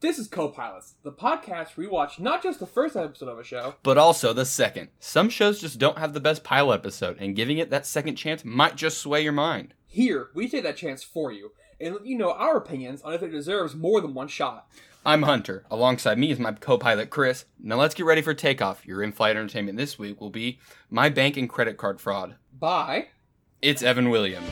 This is Co-Pilots, the podcast where we watch not just the first episode of a show, but also the second. Some shows just don't have the best pilot episode, and giving it that second chance might just sway your mind. Here, we take that chance for you and let you know our opinions on if it deserves more than one shot. I'm Hunter. Alongside me is my co pilot, Chris. Now let's get ready for takeoff. Your in flight entertainment this week will be My Bank and Credit Card Fraud. Bye. It's Evan Williams.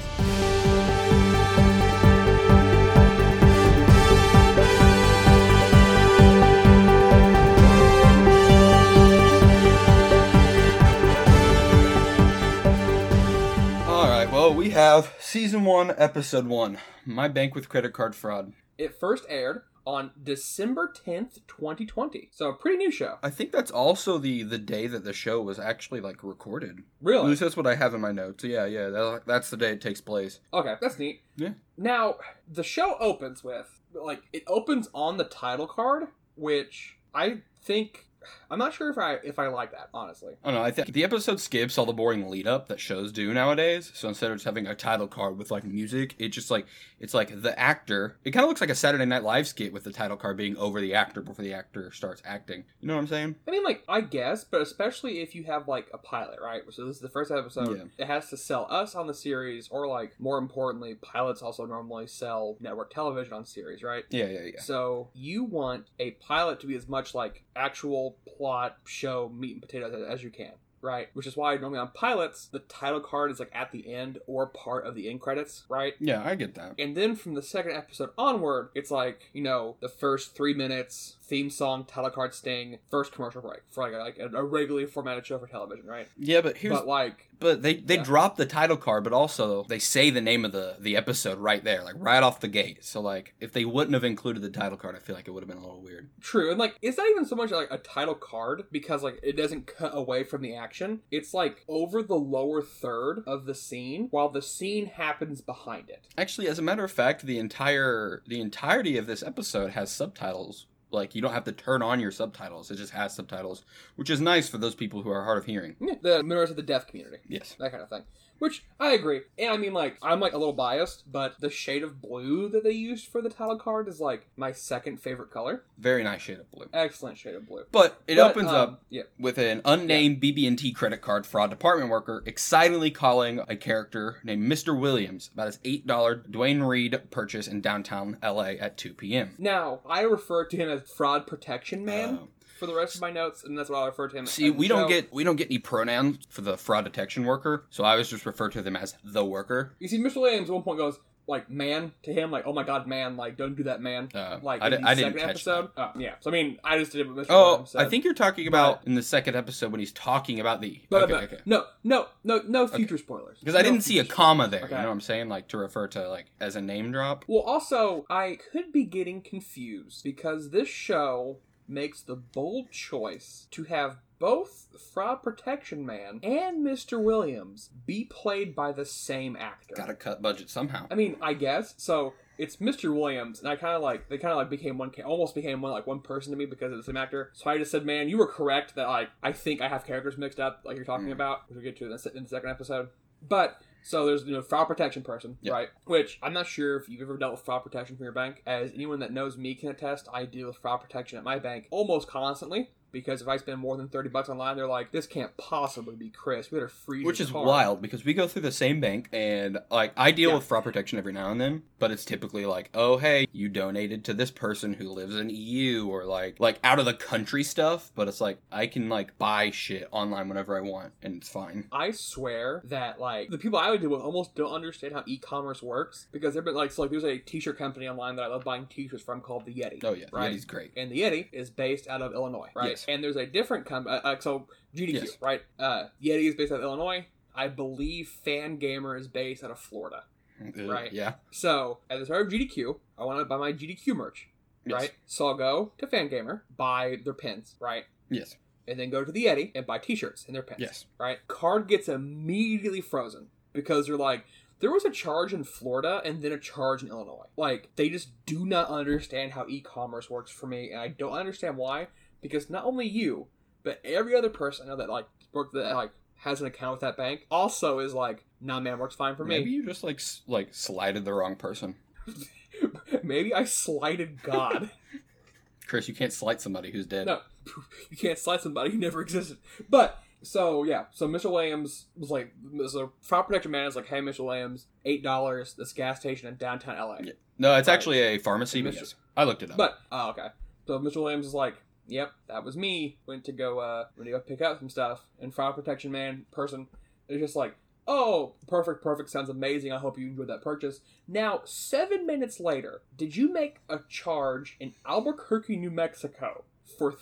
Have season one, episode one My Bank with Credit Card Fraud. It first aired on December 10th, 2020. So a pretty new show. I think that's also the the day that the show was actually like recorded. Really? At least that's what I have in my notes. Yeah, yeah, that, that's the day it takes place. Okay, that's neat. Yeah. Now, the show opens with like it opens on the title card, which I think I'm not sure if I if I like that honestly. I don't know. I think the episode skips all the boring lead up that shows do nowadays. So instead of just having a title card with like music, it just like it's like the actor. It kind of looks like a Saturday Night Live skit with the title card being over the actor before the actor starts acting. You know what I'm saying? I mean, like I guess, but especially if you have like a pilot, right? So this is the first episode. Yeah. It has to sell us on the series, or like more importantly, pilots also normally sell network television on series, right? Yeah, yeah, yeah. So you want a pilot to be as much like actual plot show meat and potatoes as you can right? Which is why normally on pilots, the title card is like at the end or part of the end credits, right? Yeah, I get that. And then from the second episode onward, it's like, you know, the first three minutes, theme song, title card sting, first commercial break for like a, like a regularly formatted show for television, right? Yeah, but here's but like but they they yeah. drop the title card, but also they say the name of the the episode right there, like right off the gate. So like if they wouldn't have included the title card, I feel like it would have been a little weird. True, and like it's not even so much like a title card because like it doesn't cut away from the action. It's like over the lower third of the scene while the scene happens behind it. Actually, as a matter of fact, the entire the entirety of this episode has subtitles like you don't have to turn on your subtitles; it just has subtitles, which is nice for those people who are hard of hearing. Yeah, the members of the deaf community. Yes, that kind of thing. Which I agree. And I mean, like, I'm like a little biased, but the shade of blue that they used for the title card is like my second favorite color. Very nice shade of blue. Excellent shade of blue. But it but, opens um, up yeah. with an unnamed yeah. BB&T credit card fraud department worker excitedly calling a character named Mr. Williams about his $8 Duane Reade purchase in downtown LA at 2 p.m. Now, I refer to him as fraud protection man. Uh, for the rest of my notes, and that's what I'll refer to him. See, we don't get we don't get any pronouns for the fraud detection worker, so I was just referred to them as the worker. You see, Mr. Williams at one point goes like man to him, like oh my god, man, like don't do that, man. Uh, like I, in the I didn't catch episode. That. Oh, yeah, so I mean, I just did it with Mr. Oh, Williams, I think you're talking about but, in the second episode when he's talking about the. But, okay, but, okay. No, no, no, no future okay. spoilers. Because I didn't see a comma there. You know what I'm saying? Like to refer to like as a name drop. Well, also I could be getting confused because this show makes the bold choice to have both Fraud Protection Man and Mr. Williams be played by the same actor. Gotta cut budget somehow. I mean, I guess. So it's Mr. Williams, and I kind of like they kind of like became one, almost became one like one person to me because of the same actor. So I just said, man, you were correct that like I think I have characters mixed up, like you're talking mm. about, which we'll get to in the, in the second episode. But so there's you know fraud protection person, right? Which I'm not sure if you've ever dealt with fraud protection from your bank. As anyone that knows me can attest, I deal with fraud protection at my bank almost constantly because if I spend more than 30 bucks online, they're like, this can't possibly be Chris. We better freeze Which is wild because we go through the same bank and like I deal yeah. with fraud protection every now and then, but it's typically like, oh hey, you donated to this person who lives in EU or like like out of the country stuff, but it's like I can like buy shit online whenever I want and it's fine. I swear that like the people I would deal with almost don't understand how e-commerce works because they've been like so like there's a t-shirt company online that I love buying t-shirts from called the Yetee. Oh yeah, right? Yetee's great. And the Yetee is based out of Illinois, right? Yes and there's a different company. Uh, uh, so GDQ, yes. right? Uh, Yetee is based out of Illinois. I believe Fangamer is based out of Florida, uh, right? Yeah. So at the start of GDQ, I want to buy my GDQ merch, yes. right? So I'll go to Fangamer, buy their pins, right? Yes. And then go to the Yetee and buy T-shirts and their pins. Yes. Right. Card gets immediately frozen because they're like, there was a charge in Florida and then a charge in Illinois. Like they just do not understand how e-commerce works for me, and I don't understand why because not only you, but every other person I know that like work that like has an account with that bank also is like, nah, man, works fine for me. Maybe you just like like slided the wrong person. Maybe I slighted God. Chris, you can't slight somebody who's dead. No, you can't slight somebody who never existed. But so yeah, so Mr. Williams was like, so fire protection man is like, hey, Mr. Williams, eight dollars. This gas station in downtown LA. Yeah. No, it's Right. actually a pharmacy. But yes, I looked it up. But oh, okay. So Mr. Williams is like, "Yep, that was me. Went to go, uh, went to go pick up some stuff." And fire protection man person is just like, "Oh, perfect, perfect. Sounds amazing. I hope you enjoyed that purchase." Now, seven minutes later, did you make a charge in Albuquerque, New Mexico, for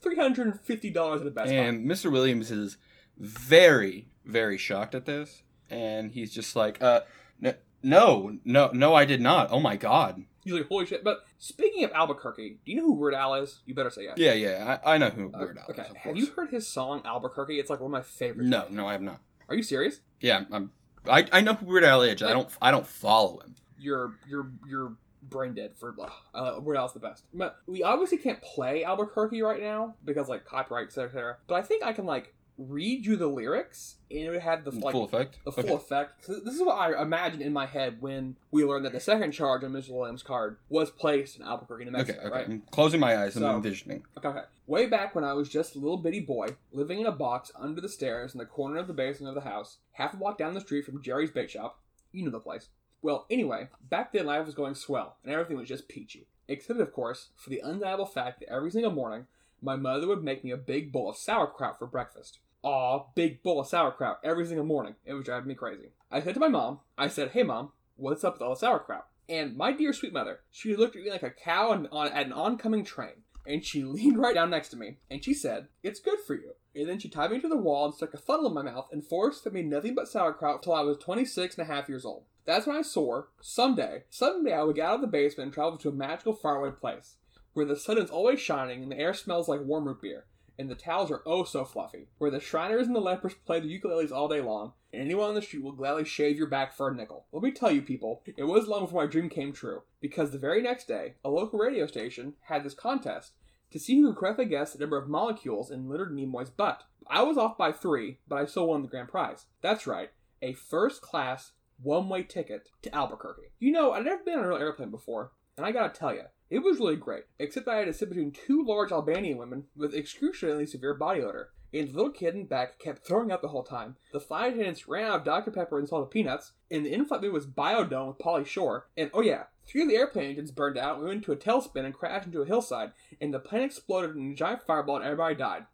three hundred and fifty dollars at a Best and Mr. Williams is very, very shocked at this, and he's just like, "Uh, no, no, no, I did not. Oh my god." He's like, "Holy shit!" But speaking of Albuquerque, do you know who Weird Al is? You better say yes. Yeah, yeah, I, I know who Uh, Weird Al okay. is. Have you heard his song Albuquerque? It's like one of my favorites. No, no, I have not. Are you serious? Yeah, I'm. I, I know who Weird Al is. I don't. I don't follow him. you're you're you're brain dead for uh Weird Al's the best. But we obviously can't play Albuquerque right now because like copyright etc. etc. But I think I can like read you the lyrics and it would have the like full effect. the full Okay. effect. This is what I imagined in my head when we learned that the second charge on Mr. Williams' card was placed in Albuquerque, New Okay, Mexico. okay. Right? I'm closing my eyes and So- envisioning. Okay, okay. Way back when I was just a little bitty boy, living in a box under the stairs in the corner of the basement of the house, half a block down the street from Jerry's Bake Shop. You know the place. Well, anyway, back then life was going swell, and everything was just peachy. Except, of course, for the undeniable fact that every single morning, my mother would make me a big bowl of sauerkraut for breakfast. Aw, big bowl of sauerkraut every single morning. It was driving me crazy. I said to my mom, I said, hey mom, what's up with all the sauerkraut? And my dear sweet mother, she looked at me like a cow on, on, at an oncoming train and she leaned right down next to me and she said, It's good for you. And then she tied me to the wall and stuck a funnel in my mouth and force fed me nothing but sauerkraut till I was 26 and a half years old. That's when I swore, someday, someday I would get out of the basement and travel to a magical faraway place where the sun is always shining and the air smells like warm root beer. And the towels are oh so fluffy, where the Shriners and the lepers play the ukuleles all day long, and anyone on the street will gladly shave your back for a nickel. Let me tell you, people, it was long before my dream came true, because the very next day, a local radio station had this contest to see who could correctly guess the number of molecules in Leonard Nimoy's butt. I was off by three, but I still won the grand prize. That's right, a first class, one way ticket to Albuquerque. You know, I'd never been on a real airplane before, and I gotta tell you, it was really great, except I had to sit between two large Albanian women with excruciatingly severe body odor. And the little kid in back kept throwing up the whole time. The flight attendants ran out of Dr. Pepper and salted peanuts, and the in-flight movie was Biodome with Pauly Shore. And oh yeah, three of the airplane engines burned out, we went into a tailspin and crashed into a hillside, and the plane exploded in a giant fireball and everybody died.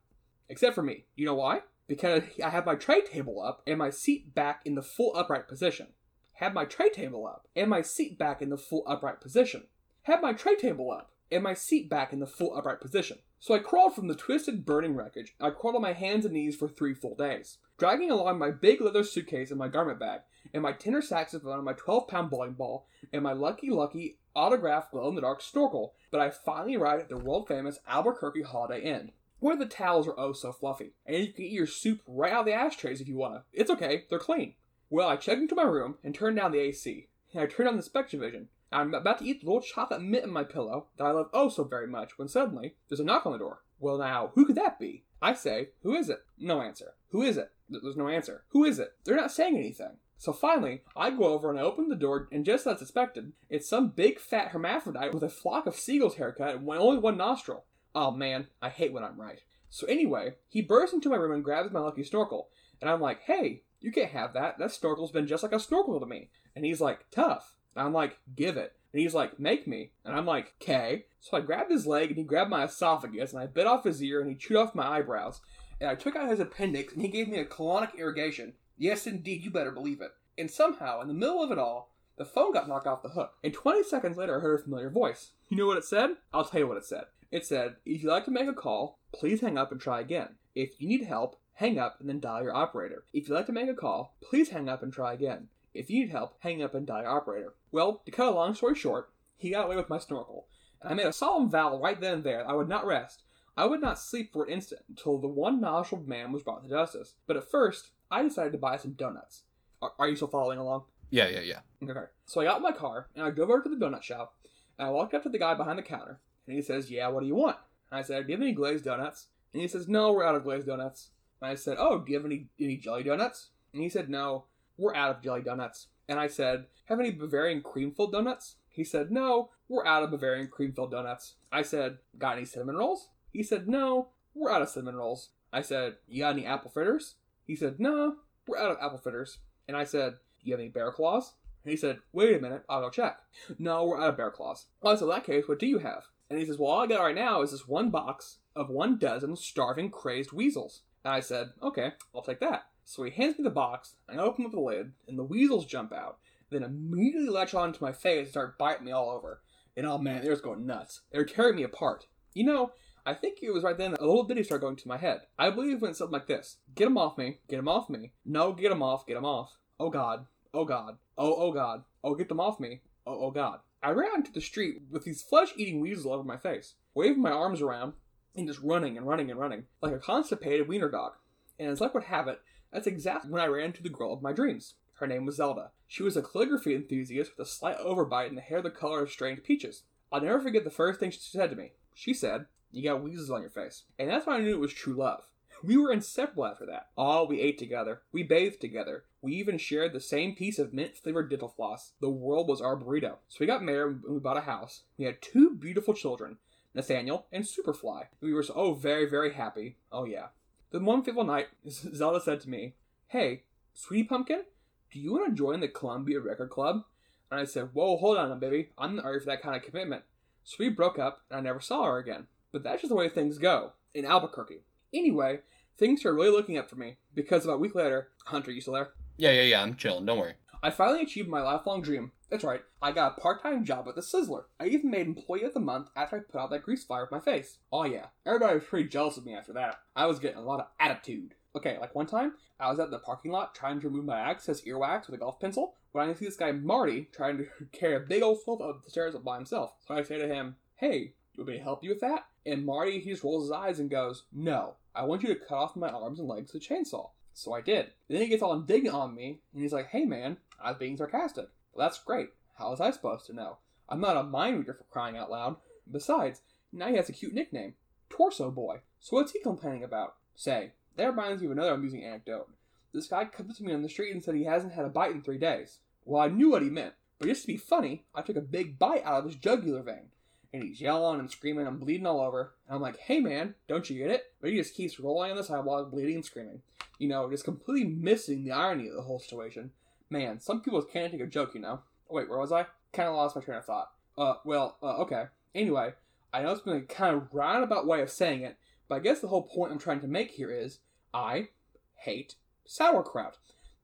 Except for me. You know why? Because I had my tray table up and my seat back in the full upright position. Had my tray table up and my seat back in the full upright position. Had my tray table up and my seat back in the full upright position. So I crawled from the twisted, burning wreckage. I crawled on my hands and knees for three full days, dragging along my big leather suitcase and my garment bag, and my tenor saxophone and my 12 pound bowling ball, and my lucky, lucky autographed glow in the dark snorkel. But I finally arrived at the world famous Albuquerque Holiday Inn, where the towels are oh so fluffy, and you can eat your soup right out of the ashtrays if you wanna. It's okay, they're clean. Well, I checked into my room and turned down the AC, and I turned on the Spectravision. I'm about to eat the little chocolate mint in my pillow that I love oh so very much when suddenly there's a knock on the door. Well, now, who could that be? I say, Who is it? No answer. Who is it? There's no answer. Who is it? They're not saying anything. So finally, I go over and I open the door, and just as expected, it's some big fat hermaphrodite with a flock of seagulls haircut and only one nostril. Oh man, I hate when I'm right. So anyway, he bursts into my room and grabs my lucky snorkel, and I'm like, hey, you can't have that. That snorkel's been just like a snorkel to me. And he's like, tough. And I'm like, give it. And he's like, make me. And I'm like, okay. So I grabbed his leg and he grabbed my esophagus and I bit off his ear and he chewed off my eyebrows. And I took out his appendix and he gave me a colonic irrigation. Yes, indeed, you better believe it. And somehow, in the middle of it all, the phone got knocked off the hook. And 20 seconds later, I heard a familiar voice. You know what it said? I'll tell you what it said. It said, if you'd like to make a call, please hang up and try again. If you need help, hang up and then dial your operator. If you'd like to make a call, please hang up and try again. If you need help, hang up and dial your operator. Well, to cut a long story short, he got away with my snorkel. And I made a solemn vow right then and there that I would not rest. I would not sleep for an instant until the one nostriled man was brought to justice. But at first, I decided to buy some donuts. Are, are you still following along? Yeah, yeah, yeah. Okay. So I got in my car and I drove over to the donut shop and I walked up to the guy behind the counter and he says, Yeah, what do you want? And I said, Do you have any glazed donuts? And he says, No, we're out of glazed donuts. And I said, Oh, do you have any any jelly donuts? And he said, No, we're out of jelly donuts. And I said, Have any Bavarian cream filled donuts? He said, No, we're out of Bavarian cream filled donuts. I said, got any cinnamon rolls? He said, no, we're out of cinnamon rolls. I said, you got any apple fritters? He said, no, we're out of apple fritters. And I said, do you have any bear claws? And he said, wait a minute, I'll go check. No, we're out of bear claws. Well, so in that case, what do you have? And he says, well, all I got right now is this one box of one dozen starving, crazed weasels. And I said, okay, I'll take that. So he hands me the box, and I open up the lid, and the weasels jump out, then immediately latch onto my face and start biting me all over. And oh man, they were going nuts. They were tearing me apart. You know, I think it was right then that a little ditty started going to my head. I believe it went something like this Get him off me, get him off me. No, get him off, get him off. Oh god, oh god, oh oh god, oh get them off me, oh oh god. I ran into the street with these flesh eating weasels all over my face, waving my arms around and just running and running and running like a constipated wiener dog. And as luck would have it, that's exactly when I ran into the girl of my dreams. Her name was Zelda. She was a calligraphy enthusiast with a slight overbite and hair the color of strained peaches. I'll never forget the first thing she said to me. She said, You got weasels on your face. And that's when I knew it was true love. We were inseparable after that. Oh, we ate together. We bathed together. We even shared the same piece of mint flavored dental floss. The world was our burrito. So we got married and we bought a house. We had two beautiful children, Nathaniel and Superfly. We were so oh very, very happy. Oh yeah. Then one fateful night, Zelda said to me, Hey, Sweetie Pumpkin, do you want to join the Columbia Record Club? And I said, Whoa, hold on, baby. I'm not ready for that kind of commitment. So we broke up, and I never saw her again. But that's just the way things go in Albuquerque. Anyway, things are really looking up for me because about a week later, Hunter, you still there? Yeah, yeah, yeah. I'm chilling. Don't worry. I finally achieved my lifelong dream. That's right, I got a part time job at the Sizzler. I even made Employee of the Month after I put out that grease fire with my face. Oh, yeah. Everybody was pretty jealous of me after that. I was getting a lot of attitude. Okay, like one time, I was at the parking lot trying to remove my excess earwax with a golf pencil when I see this guy Marty trying to carry a big old foot up the stairs by himself. So I say to him, Hey, you want me to help you with that? And Marty, he just rolls his eyes and goes, No, I want you to cut off my arms and legs with a chainsaw. So I did. Then he gets all indignant on me, and he's like, Hey man, I was being sarcastic. Well, that's great. How was I supposed to know? I'm not a mind reader for crying out loud. Besides, now he has a cute nickname, Torso Boy. So what's he complaining about? Say, that reminds me of another amusing anecdote. This guy comes to me on the street and said he hasn't had a bite in three days. Well, I knew what he meant, but just to be funny, I took a big bite out of his jugular vein. And he's yelling and screaming and bleeding all over. And I'm like, hey man, don't you get it? But he just keeps rolling on the sidewalk, bleeding and screaming. You know, just completely missing the irony of the whole situation. Man, some people can't take a joke, you know. Wait, where was I? Kind of lost my train of thought. Uh, well, uh, okay. Anyway, I know it's been a kind of roundabout way of saying it, but I guess the whole point I'm trying to make here is I hate sauerkraut.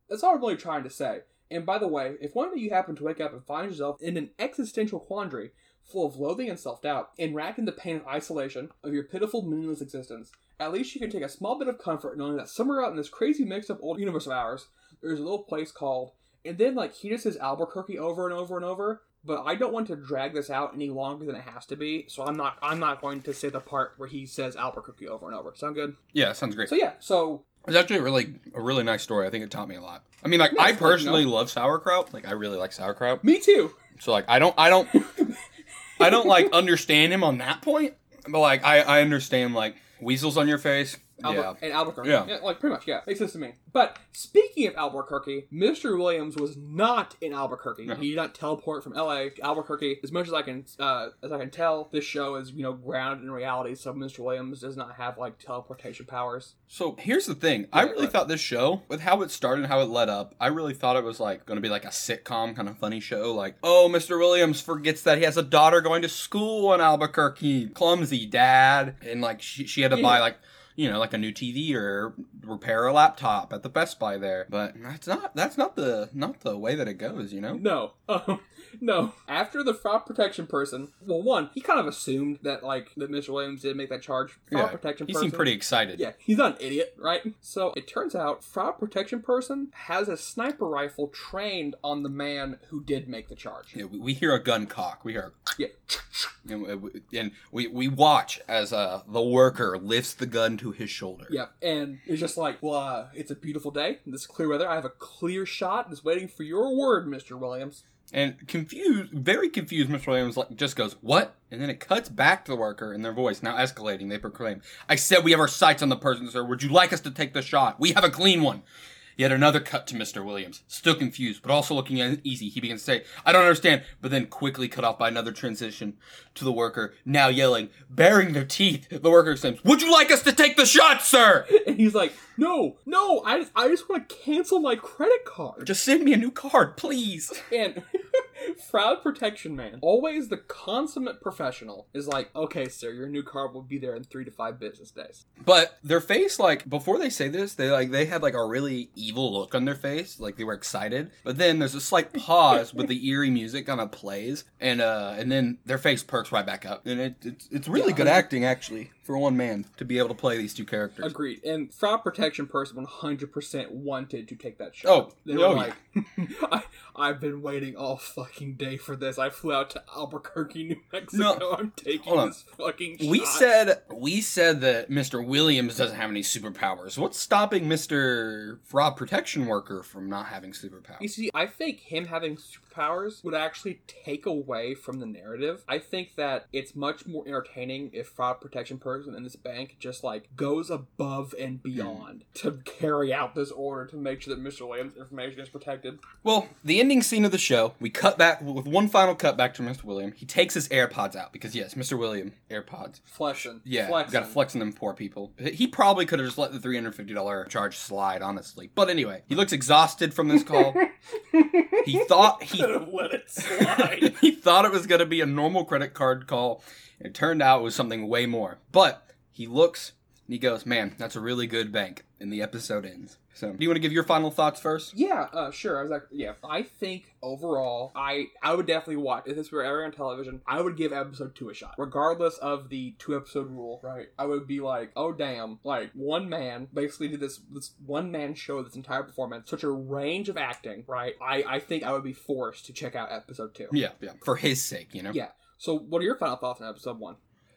That's all I'm really trying to say. And by the way, if one day you happen to wake up and find yourself in an existential quandary full of loathing and self doubt, and racked in the pain of isolation of your pitiful, meaningless existence, at least you can take a small bit of comfort knowing that somewhere out in this crazy mix of old universe of ours, there's a little place called. And then, like, he just says Albuquerque over and over and over, but I don't want to drag this out any longer than it has to be, so I'm not I'm not going to say the part where he says Albuquerque over and over. Sound good? Yeah, sounds great. So yeah, so It's actually a really a really nice story. I think it taught me a lot. I mean, like Yeah, I it's fun, you personally know? love sauerkraut. Like I really like sauerkraut. me too. So like I don't I don't I don't like understand him on that point. But like I I understand like weasels on your face. Albu- yeah. and Albuquerque. Yeah. like pretty much, yeah. Makes sense to me. But speaking of Albuquerque, Mr. Williams was not in Albuquerque. No. He did not teleport from LA to Albuquerque. As much as I can uh, as I can tell, this show is, you know, grounded in reality, so Mr. Williams does not have like teleportation powers. So here's the thing. I really thought this show, with how it started and how it led up, I really thought it was like going to be like a sitcom kind of funny show. Like, oh, Mr. Williams forgets that he has a daughter going to school in Albuquerque. Clumsy dad. And like she, she had to buy like, you know, like a new TV or repair a laptop at the Best Buy there. But that's not that's not the not the way that it goes, you know? No. Um, no. After the fraud protection person, well, one, he kind of assumed that like that Mr. Williams did make that charge. Fraud Yeah, protection He person. seemed pretty excited. Yeah, he's not an idiot, right? So it turns out fraud protection person has a sniper rifle trained on the man who did make the charge. Yeah, we, we hear a gun cock. We hear, Yeah. and we, and we, we watch as uh, the worker lifts the gun to his shoulder. Yeah, and it's just like, well, uh, it's a beautiful day. This clear weather. I have a clear shot. Just waiting for your word, Mister Williams. And confused, very confused, Mr. Williams like, just goes, What? And then it cuts back to the worker and their voice, now escalating, they proclaim, I said we have our sights on the person, sir. Would you like us to take the shot? We have a clean one. Yet another cut to Mr. Williams. Still confused, but also looking uneasy, he begins to say, I don't understand, but then quickly cut off by another transition to the worker, now yelling, baring their teeth. The worker exclaims, Would you like us to take the shot, sir? And he's like, no, no, I just, I just want to cancel my credit card. Just send me a new card, please. And fraud protection man, always the consummate professional, is like, okay, sir, your new car will be there in three to five business days. But their face, like before they say this, they like they had like a really evil look on their face, like they were excited. But then there's a slight pause, with the eerie music kind of plays, and uh, and then their face perks right back up, and it, it's it's really Yeah. good acting actually for one man to be able to play these two characters. Agreed. And fraud protection person 100% wanted to take that shot. Oh, they oh, were oh, like, I, I've been waiting all fucking day for this. I flew out to Albuquerque, New Mexico. I'm taking this fucking shot. We said we said that Mr. Williams doesn't have any superpowers. What's stopping Mr. Fraud Protection Worker from not having superpowers? You see, I think him having superpowers would actually take away from the narrative. I think that it's much more entertaining if fraud protection person in this bank just like goes above and beyond to carry out this order to make sure that Mr. Williams' information is protected. Well, the ending scene of the show, we cut back with one final cut back to Mr. William. He takes his AirPods out because yes, Mr. William AirPods. Flexing. Yeah, Flexing. got to flex on them poor people. He probably could have just let the three hundred fifty dollar charge slide, honestly. But anyway, he looks exhausted from this call. he thought he Let it slide. he thought it was going to be a normal credit card call. It turned out it was something way more. But he looks and he goes, "Man, that's a really good bank." And the episode ends. So, do you want to give your final thoughts first? Yeah, uh, sure. I was like, yeah. I think overall, I I would definitely watch if this were ever on television. I would give episode two a shot, regardless of the two episode rule. Right? I would be like, oh damn, like one man basically did this this one man show this entire performance, such a range of acting. Right? I I think I would be forced to check out episode two. Yeah, yeah. For his sake, you know. Yeah. So, what are your final thoughts on episode one?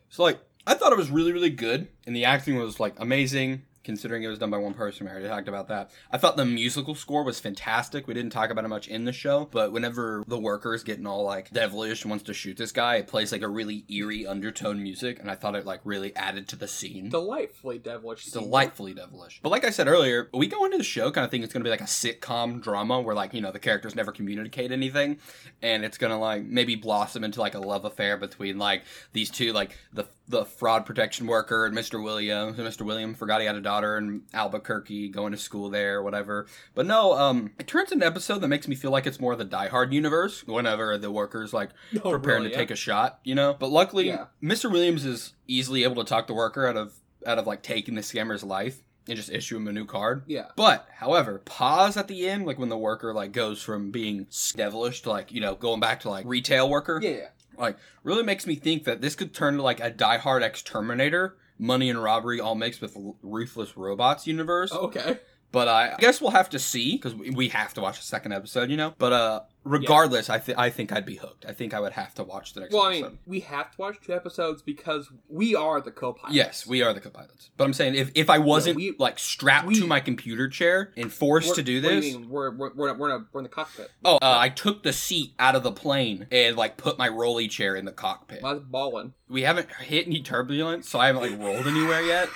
So like I thought it was really really good and the acting was like amazing considering it was done by one person. We already talked about that. I thought the musical score was fantastic. We didn't talk about it much in the show, but whenever the worker is getting all like devilish and wants to shoot this guy, it plays like a really eerie undertone music, and I thought it like really added to the scene. Delightfully devilish. scene. Delightfully devilish. But like I said earlier, we go into the show kind of thinking it's gonna be like a sitcom drama where like, you know, the characters never communicate anything and it's gonna like maybe blossom into like a love affair between like these two, like the the fraud protection worker and Mr. Williams. And Mr. William forgot he had a daughter in Albuquerque going to school there or whatever. But no, um it turns into an episode that makes me feel like it's more of the Die Hard universe whenever the workers like Oh, preparing really, to yeah? take a shot, you know. But luckily, Yeah. Mr. Williams is easily able to talk the worker out of out of like taking the scammer's life and just issue him a new card. Yeah. But, however, pause at the end, like when the worker like goes from being devilish to like you know going back to like retail worker, Yeah. Like really makes me think that this could turn to like a Die Hard X Terminator, money and robbery all mixed with ruthless robots universe. Okay. But I guess we'll have to see because we have to watch the second episode, you know. But uh, regardless, I think I think I'd be hooked. I think I would have to watch the next Well, I episode. mean, we have to watch two episodes because we are the co-pilots. Yes, we are the co-pilots. But I'm saying if, if I wasn't we- like strapped we- to my computer chair and forced to do what this, you mean? We're we're we're, we're, in, a, we're in the cockpit. oh, uh, I took the seat out of the plane and like put my rolly chair in the cockpit. I was balling. We haven't hit any turbulence, so I haven't like rolled anywhere yet.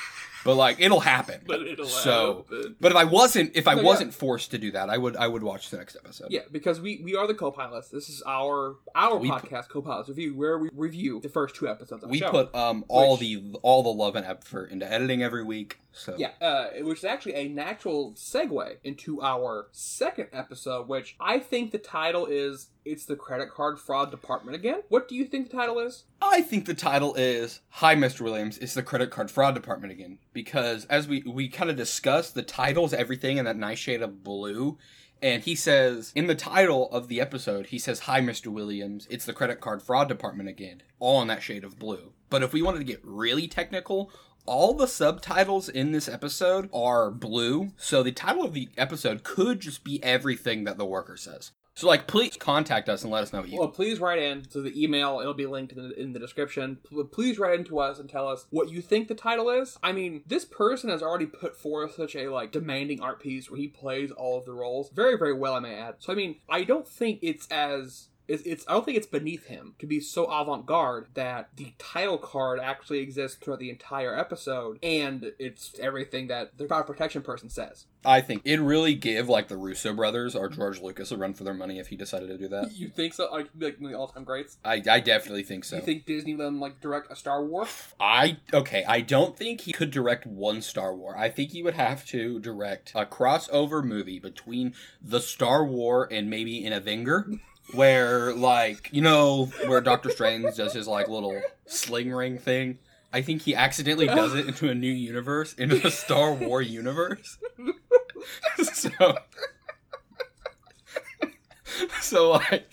But like it'll happen. But it'll so, but if I wasn't if I So, yeah. wasn't forced to do that, I would I would watch the next episode. Yeah, because we we are the co-pilots. This is our our We put- podcast, co-pilots review, where we review the first two episodes of the We show. put um all Which- the all the love and effort into editing every week. So Yeah, uh, which is actually a natural segue into our second episode, which I think the title is "It's the Credit Card Fraud Department Again." What do you think the title is? I think the title is Hi Mr. Williams, it's the credit card fraud department again. Because as we, we kind of discussed, the title's everything in that nice shade of blue. And he says, in the title of the episode, he says, Hi Mr. Williams, it's the credit card fraud department again. All in that shade of blue. But if we wanted to get really technical, all the subtitles in this episode are blue. So the title of the episode could just be everything that the worker says. So like please contact us and let us know you Well, please write in to the email. It'll be linked in the, in the description. P- Please write into us and tell us what you think the title is. I mean, this person has already put forth such a like demanding art piece where he plays all of the roles very, very well. I may add. So I mean, I don't think it's as it's, it's I don't think it's beneath him to be so avant-garde that the title card actually exists throughout the entire episode, and it's everything that the crowd protection person says. I think it'd really give like the Russo brothers or George Lucas a run for their money if he decided to do that. You think so? Like, like the all-time greats? I, I definitely think so. You think Disney let him like direct a Star Wars? I okay, I don't think he could direct one Star War. I think he would have to direct a crossover movie between the Star War and maybe an Avenger. Where like you know where Doctor Strange does his like little sling ring thing. I think he accidentally does it into a new universe, into the Star War universe. so, so like,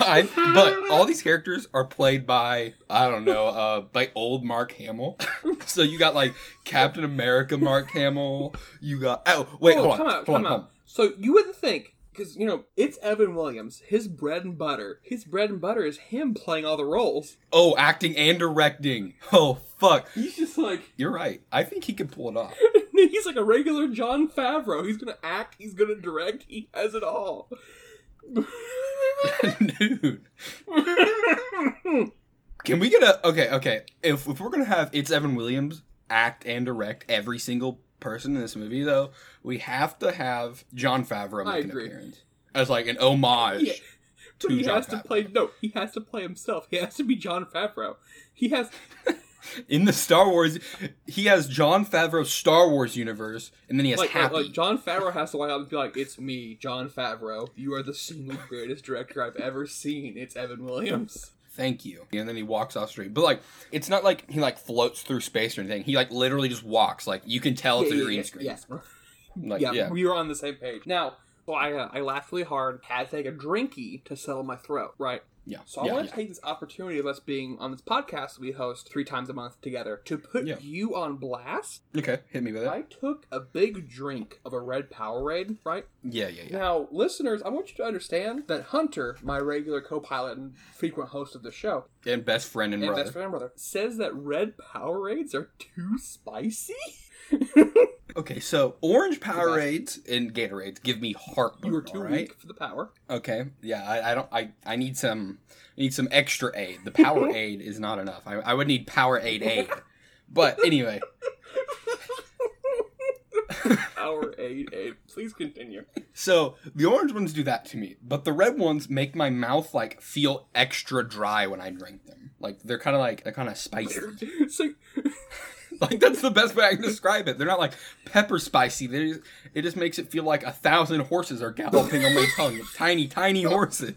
I but all these characters are played by I don't know, uh, by old Mark Hamill. so you got like Captain America, Mark Hamill. You got oh wait, Oh, hold on, come out, hold come on, hold out. on. So you wouldn't think, because you know it's Evan Williams. His bread and butter. His bread and butter is him playing all the roles. Oh, acting and directing. Oh fuck, He's just like you're right. I think he could pull it off. he's like a regular Jon Favreau. He's gonna act. He's gonna direct. He has it all. Dude. Can we get a okay? Okay, if if we're gonna have it's Evan Williams act and direct every single person in this movie, though, we have to have Jon Favreau I make an agree. appearance as like an homage. Yeah. To he Jon has to play. No, he has to play himself. He has to be Jon Favreau. He has. In the Star Wars, he has Jon Favreau's Star Wars universe, and then he has Like, like, Happy. like Jon Favreau has to line up and be like, "It's me, Jon Favreau. You are the single greatest director I've ever seen. It's Evan Williams." Thank you. And then he walks off street. But like, it's not like he like floats through space or anything. He like literally just walks. Like you can tell it's Yeah, a yeah, green yeah, screen. Yes. Like, yeah, yeah. we were on the same page. Now, so I uh, I laughed really hard, had to take a drinky to settle my throat, right? Yeah. So I yeah, want yeah. to take this opportunity of us being on this podcast we host three times a month together to put Yeah. you on blast. Okay, hit me with it. I took a big drink of a red Powerade, right? Yeah, yeah, yeah. Now, listeners, I want you to understand that Hunter, my regular co-pilot and frequent host of the show, And best friend and, and brother. best friend and brother, says that red Powerades are too spicy. Okay, so orange Powerades and Gatorades give me heartburn. you were too all right? weak for the power. Okay, yeah, I, I don't. I, I need some. I need some extra aid. The Power Aid is not enough. I, I would need Power Aid aid. But anyway, Power aid aid. Please continue. so the orange ones do that to me, but the red ones make my mouth like feel extra dry when I drink them. Like they're kind of like they're kind of spicy. Like that's the best way I can describe it. They're not like pepper spicy. They just, it just makes it feel like a thousand horses are galloping on my tongue. Tiny, tiny horses.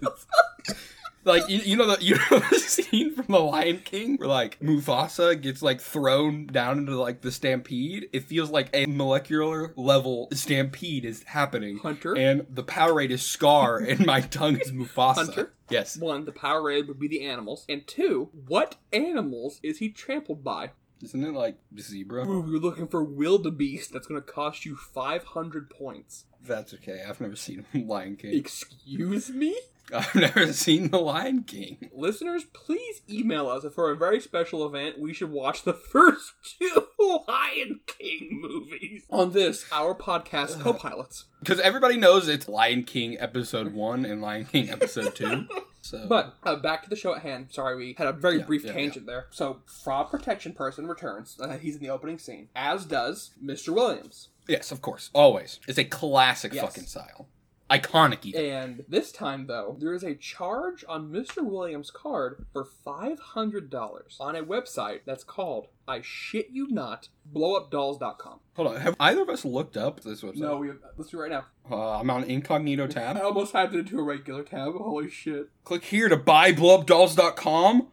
Like you, you know the you know the scene from The Lion King where like Mufasa gets like thrown down into like the stampede. It feels like a molecular level stampede is happening. Hunter? and the Powerade is Scar, and my tongue is Mufasa. Hunter? Yes. one, the Powerade would be the animals, and two, what animals is he trampled by? Isn't it like zebra? Ooh, you're looking for wildebeest. That's going to cost you 500 points. That's okay. I've never seen Lion King. Excuse me? I've never seen The Lion King. Listeners, please email us for a very special event we should watch the first two Lion King movies on this, our podcast co-pilots. Because everybody knows it's Lion King episode one and Lion King episode two. So, But uh, back to the show at hand. Sorry, we had a very Yeah, brief yeah, tangent there. So, fraud protection person returns. Uh, he's in the opening scene, as does Mr. Williams. yes, of course, always. It's a classic Yes. fucking style, iconic even. And this time, though, there is a charge on Mr. Williams' card for $500 on a website that's called, I shit you not, blowupdolls.com. Hold on, have either of us looked up this website? No, we have, let's do it right now. Uh, I'm on incognito tab. I almost typed it into a regular tab. Holy shit. Click here to buy blowupdolls.com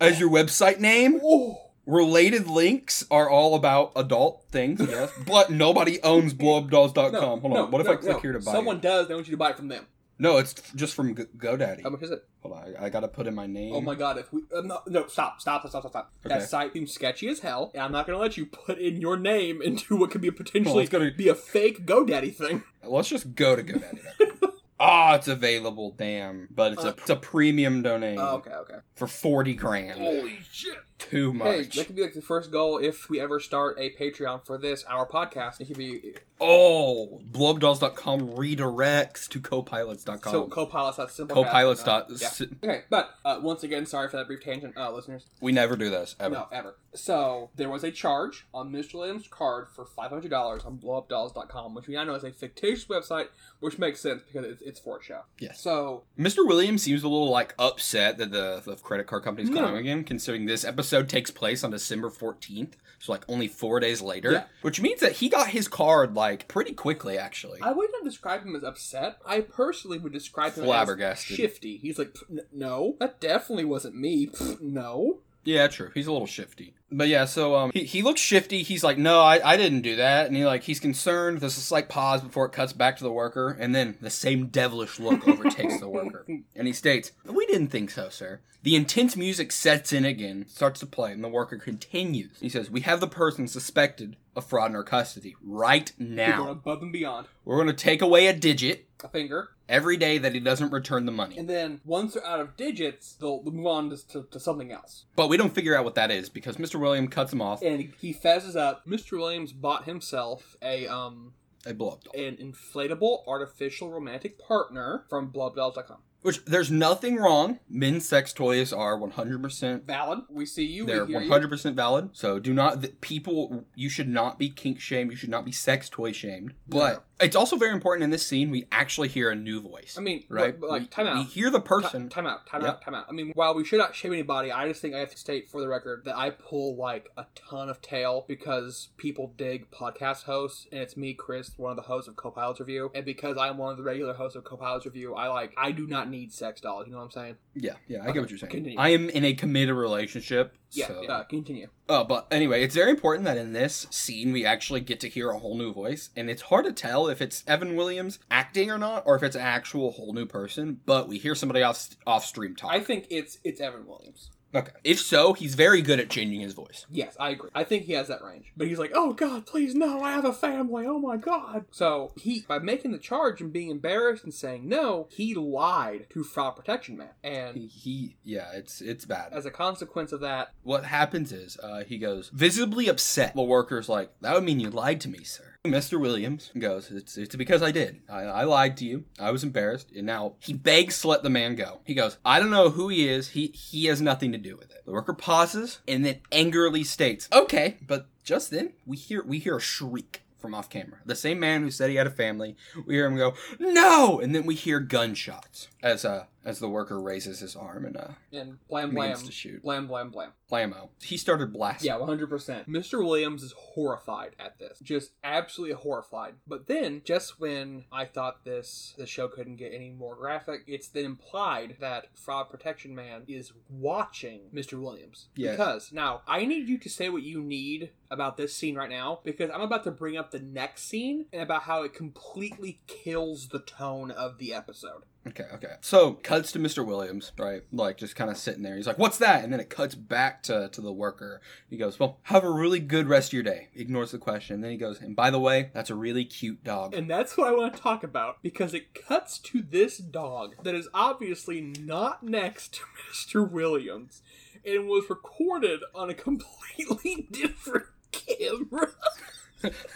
as your website name. Oh, Related links are all about adult things, yes, but nobody owns blowupdolls.com. no, Hold on, no, what if no, I click here to buy? Someone it? does. They want you to buy it from them. No, it's just from Go- GoDaddy. How much is it? Hold on, I, I gotta put in my name. Oh my god! If we uh, no, no stop stop stop stop stop. Okay. That site seems sketchy as hell, and I'm not gonna let you put in your name into what could be a potentially Well, gonna- be a fake GoDaddy thing. Let's just go to GoDaddy. Ah, it's available. Damn, but it's a it's a premium domain Oh, okay, okay. for forty grand. Holy shit! Too Hey, much. that could be like the first goal if we ever start a Patreon for this, our podcast. It could be oh, blowupdolls.com redirects to copilots.com. so copilots. That's simple. Copilots. yeah. Okay, but uh, once again, sorry for that brief tangent, uh, listeners. We never do this ever. No, ever. So there was a charge on Mr. Williams' card for five hundred dollars on blowupdolls.com, which we now know is a fictitious website, which makes sense because it's, it's for a show. Yes. So Mr. Williams seems a little like upset that the, the credit card company's No. calling again, considering this episode takes place on December 14th, so like only four days later. Yeah. Which means that he got his card like pretty quickly, actually. I would not describe him as upset. I personally would describe him as Flabbergasted. shifty. He's like, n- no, that definitely wasn't me. Pff, no. Yeah, true. He's a little shifty. But yeah, so um he, he looks shifty. He's like, No, I, I didn't do that. And he like he's concerned. There's a slight pause before it cuts back to the worker, and then the same devilish look overtakes the worker. And he states, We didn't think so, sir. The intense music sets in again, starts to play, and the worker continues. He says, We have the person suspected of fraud in our custody right We're going now. above and beyond. We're gonna take away a digit A finger. every day that he doesn't return the money. And then once they're out of digits, they'll move on to, to, something else. But we don't figure out what that is because Mr. William cuts him off. And he fezzes up. Mr. Williams bought himself a um A blow up doll. an inflatable artificial romantic partner from blowupdolls.com. Which there's nothing wrong. Men's sex toys are 100%. Valid. We see you. They're we hear you. 100% valid. So do not, people, you should not be kink shamed. You should not be sex toy shamed. But it's also very important in this scene, we actually hear a new voice. I mean, right? right? But, like, we, time out. we hear the person. time out, time Yep. out, time out. I mean, while we should not shame anybody, I just think I have to state for the record that I pull like a ton of tail because people dig podcast hosts, and it's me, Chris, one of the hosts of Copilots Review, and because I'm one of the regular hosts of Copilots Review, I like I do not need sex dolls. You know what I'm saying? yeah, yeah, I Okay, get what you're saying. continue. I am in a committed relationship. Yeah. so- Uh, continue. Oh, but anyway, it's very important that in this scene we actually get to hear a whole new voice, and it's hard to tell if it's Evan Williams acting or not, or if it's an actual whole new person. But we hear somebody off off stream talk. I think it's it's Evan Williams. Okay, if so, he's very good at changing his voice. Yes, I agree. I think he has that range. But he's like, oh God, please no, I have a family. Oh my God. So he, by making the charge and being embarrassed and saying no, he lied to Fraud Protection Man. And He, he yeah, it's it's bad. as a consequence of that, What happens is uh, he goes visibly upset. The worker's like, "That would mean you lied to me, sir." Mr. Williams goes, "It's it's because I did. I, I lied to you. I was embarrassed, and now he begs to let the man go. He goes, "I don't know who he is. He he has nothing to do with it." The worker pauses and then angrily states, "Okay," but just then we hear we hear a shriek from off camera. The same man who said he had a family. We hear him go, "No!" and then we hear gunshots as uh as the worker raises his arm and uh and blam blam, to shoot. blam blam blam. Blammo. He started blasting. Yeah, 100%. Mr. Williams is horrified at this. Just absolutely horrified. But then, just when I thought this the show couldn't get any more graphic, it's then implied that Fraud Protection Man is watching Mr. Williams. Yeah. Because, now, I need you to say what you need about this scene right now, because I'm about to bring up the next scene and about how it completely kills the tone of the episode. Okay, okay. So cuts to Mr. Williams, right? Like just kind of sitting there. He's like, "What's that?" And then it cuts back to to the worker. He goes, "Well, have a really good rest of your day." Ignores the question. And then he goes, "And by the way, that's a really cute dog." And that's what I want to talk about because it cuts to this dog that is obviously not next to Mr. Williams and was recorded on a completely different camera.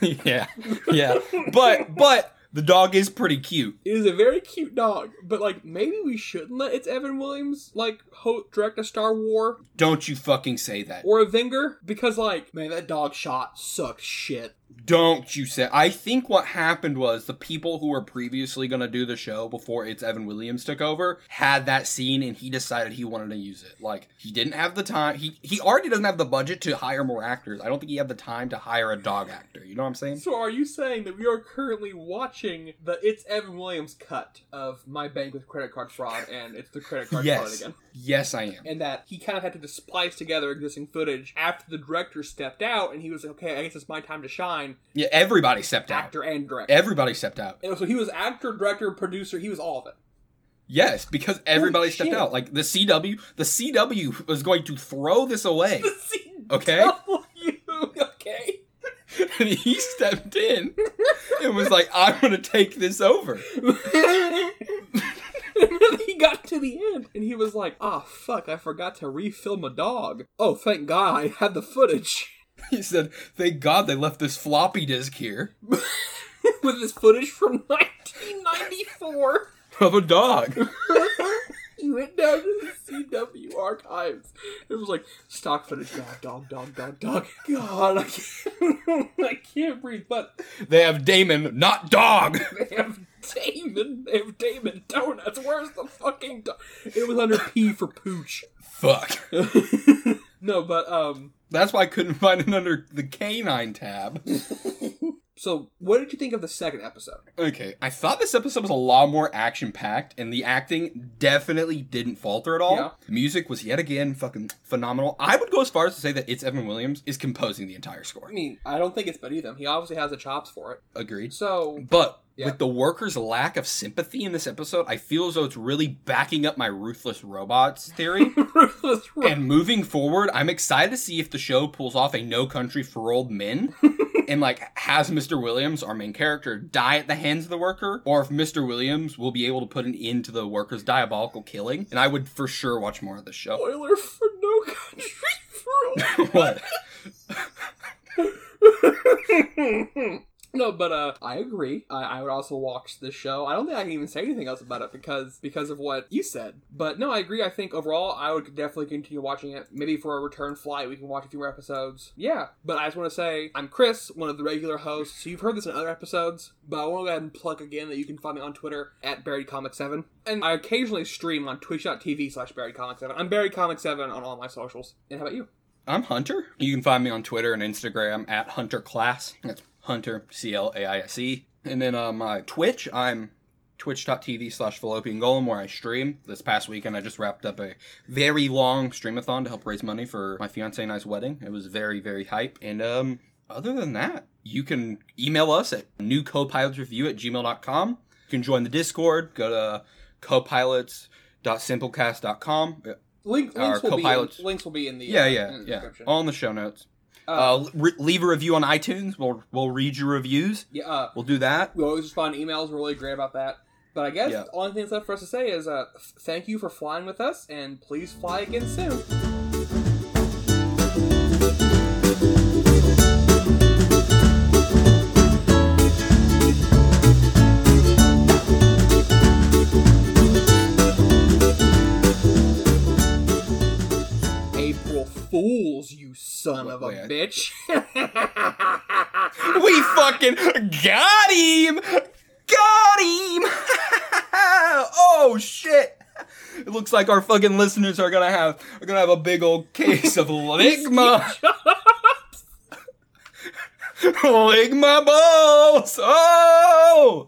yeah, yeah. But but the dog is pretty cute. It is a very cute dog, but like maybe we shouldn't let it's Evan Williams like ho- direct a Star War Don't you fucking say that. or a Vinger because like man that dog shot sucked shit. Don't you say. I think what happened was the people who were previously going to do the show before it's Evan Williams took over had that scene and he decided he wanted to use it. Like he didn't have the time. He he already doesn't have the budget to hire more actors. I don't think he had the time to hire a dog actor. You know what I'm saying? So are you saying that we are currently watching the it's Evan Williams cut of My Bank with Credit Card Fraud and it's the credit card fraud Yes. again? Yes, I am. and that he kind of had to just splice together existing footage after the director stepped out, and he was like, "Okay, I guess it's my time to shine." Yeah, everybody stepped out. Actor and director. Everybody stepped out. and so he was actor, director, producer. He was all of it. Yes, because everybody Holy stepped shit. out. Like the CW, the CW was going to throw this away. Okay. CW, okay. and he stepped in and was like, I'm gonna take this over. he got to the end, and he was like, "Ah, fuck, I forgot to refilm a dog. Oh, thank God, I had the footage." He said, "Thank God they left this floppy disk here With this footage from 1994. of a dog." he went down to the CW archives. It was like stock footage, dog, dog, dog, dog, dog. God, I can't, I can't breathe. But They have Damon, not dog. they have Damon. They have Damon Donuts. Where's the fucking dog? It was under P for pooch. Fuck. no, but um. That's why I couldn't find it under the canine tab. So, what did you think of the second episode? Okay, I thought this episode was a lot more action packed, and the acting definitely didn't falter at all. Yeah. The music was yet again fucking phenomenal. I would go as far as to say that it's Evan Williams is composing the entire score. I mean, I don't think it's beneath him. He obviously has the chops for it. Agreed. So, But Yeah. with the workers' lack of sympathy in this episode, I feel as though it's really backing up my ruthless robots theory. Ruthless Ro- and moving forward, I'm excited to see if the show pulls off a No Country for Old Men and like has Mr. Williams, our main character, die at the hands of the worker, or if Mr. Williams will be able to put an end to the worker's diabolical killing. And I would for sure watch more of the show. spoiler for No Country for Old what? no, but uh, I agree. I, I would also watch this show. I don't think I can even say anything else about it because because of what you said. But no, I agree. I think overall, I would definitely continue watching it. Maybe for a return flight, we can watch a few more episodes. Yeah, but I just want to say I'm Chris, one of the regular hosts. So you've heard this in other episodes, but I want to go ahead and plug again that you can find me on Twitter at BuriedComic7, and I occasionally stream on Twitch.tv slash BuriedComic7. I'm BuriedComic7 on all my socials. And how about you? I'm Hunter. You can find me on Twitter and Instagram at Hunter Claise. That's Hunter C L A I S E. And then uh, my Twitch, I'm twitch.tv slash fallopian golem where I stream. This past weekend I just wrapped up a very long streamathon to help raise money for my fiance and I's wedding. It was very, very hype. And um other than that, you can email us at newcopilotsreview at gmail.com. You can join the Discord, go to copilots.simplecast.com. Link, Our links, will be in, links will be in the Yeah, uh, yeah, in the yeah. description. All in the show notes. Uh, Uh, re- leave a review on iTunes. We'll we'll read your reviews. yeah, uh, We'll do that. we always respond to emails. We're really great about that. But I guess Yeah. the only thing that's left for us to say is uh, thank you for flying with us, and please fly again soon. Fools, you son of a Wait, bitch. we fucking got him. Got him. oh shit. It looks like our fucking listeners are gonna have are gonna have a big old case of ligma. ligma balls. Oh.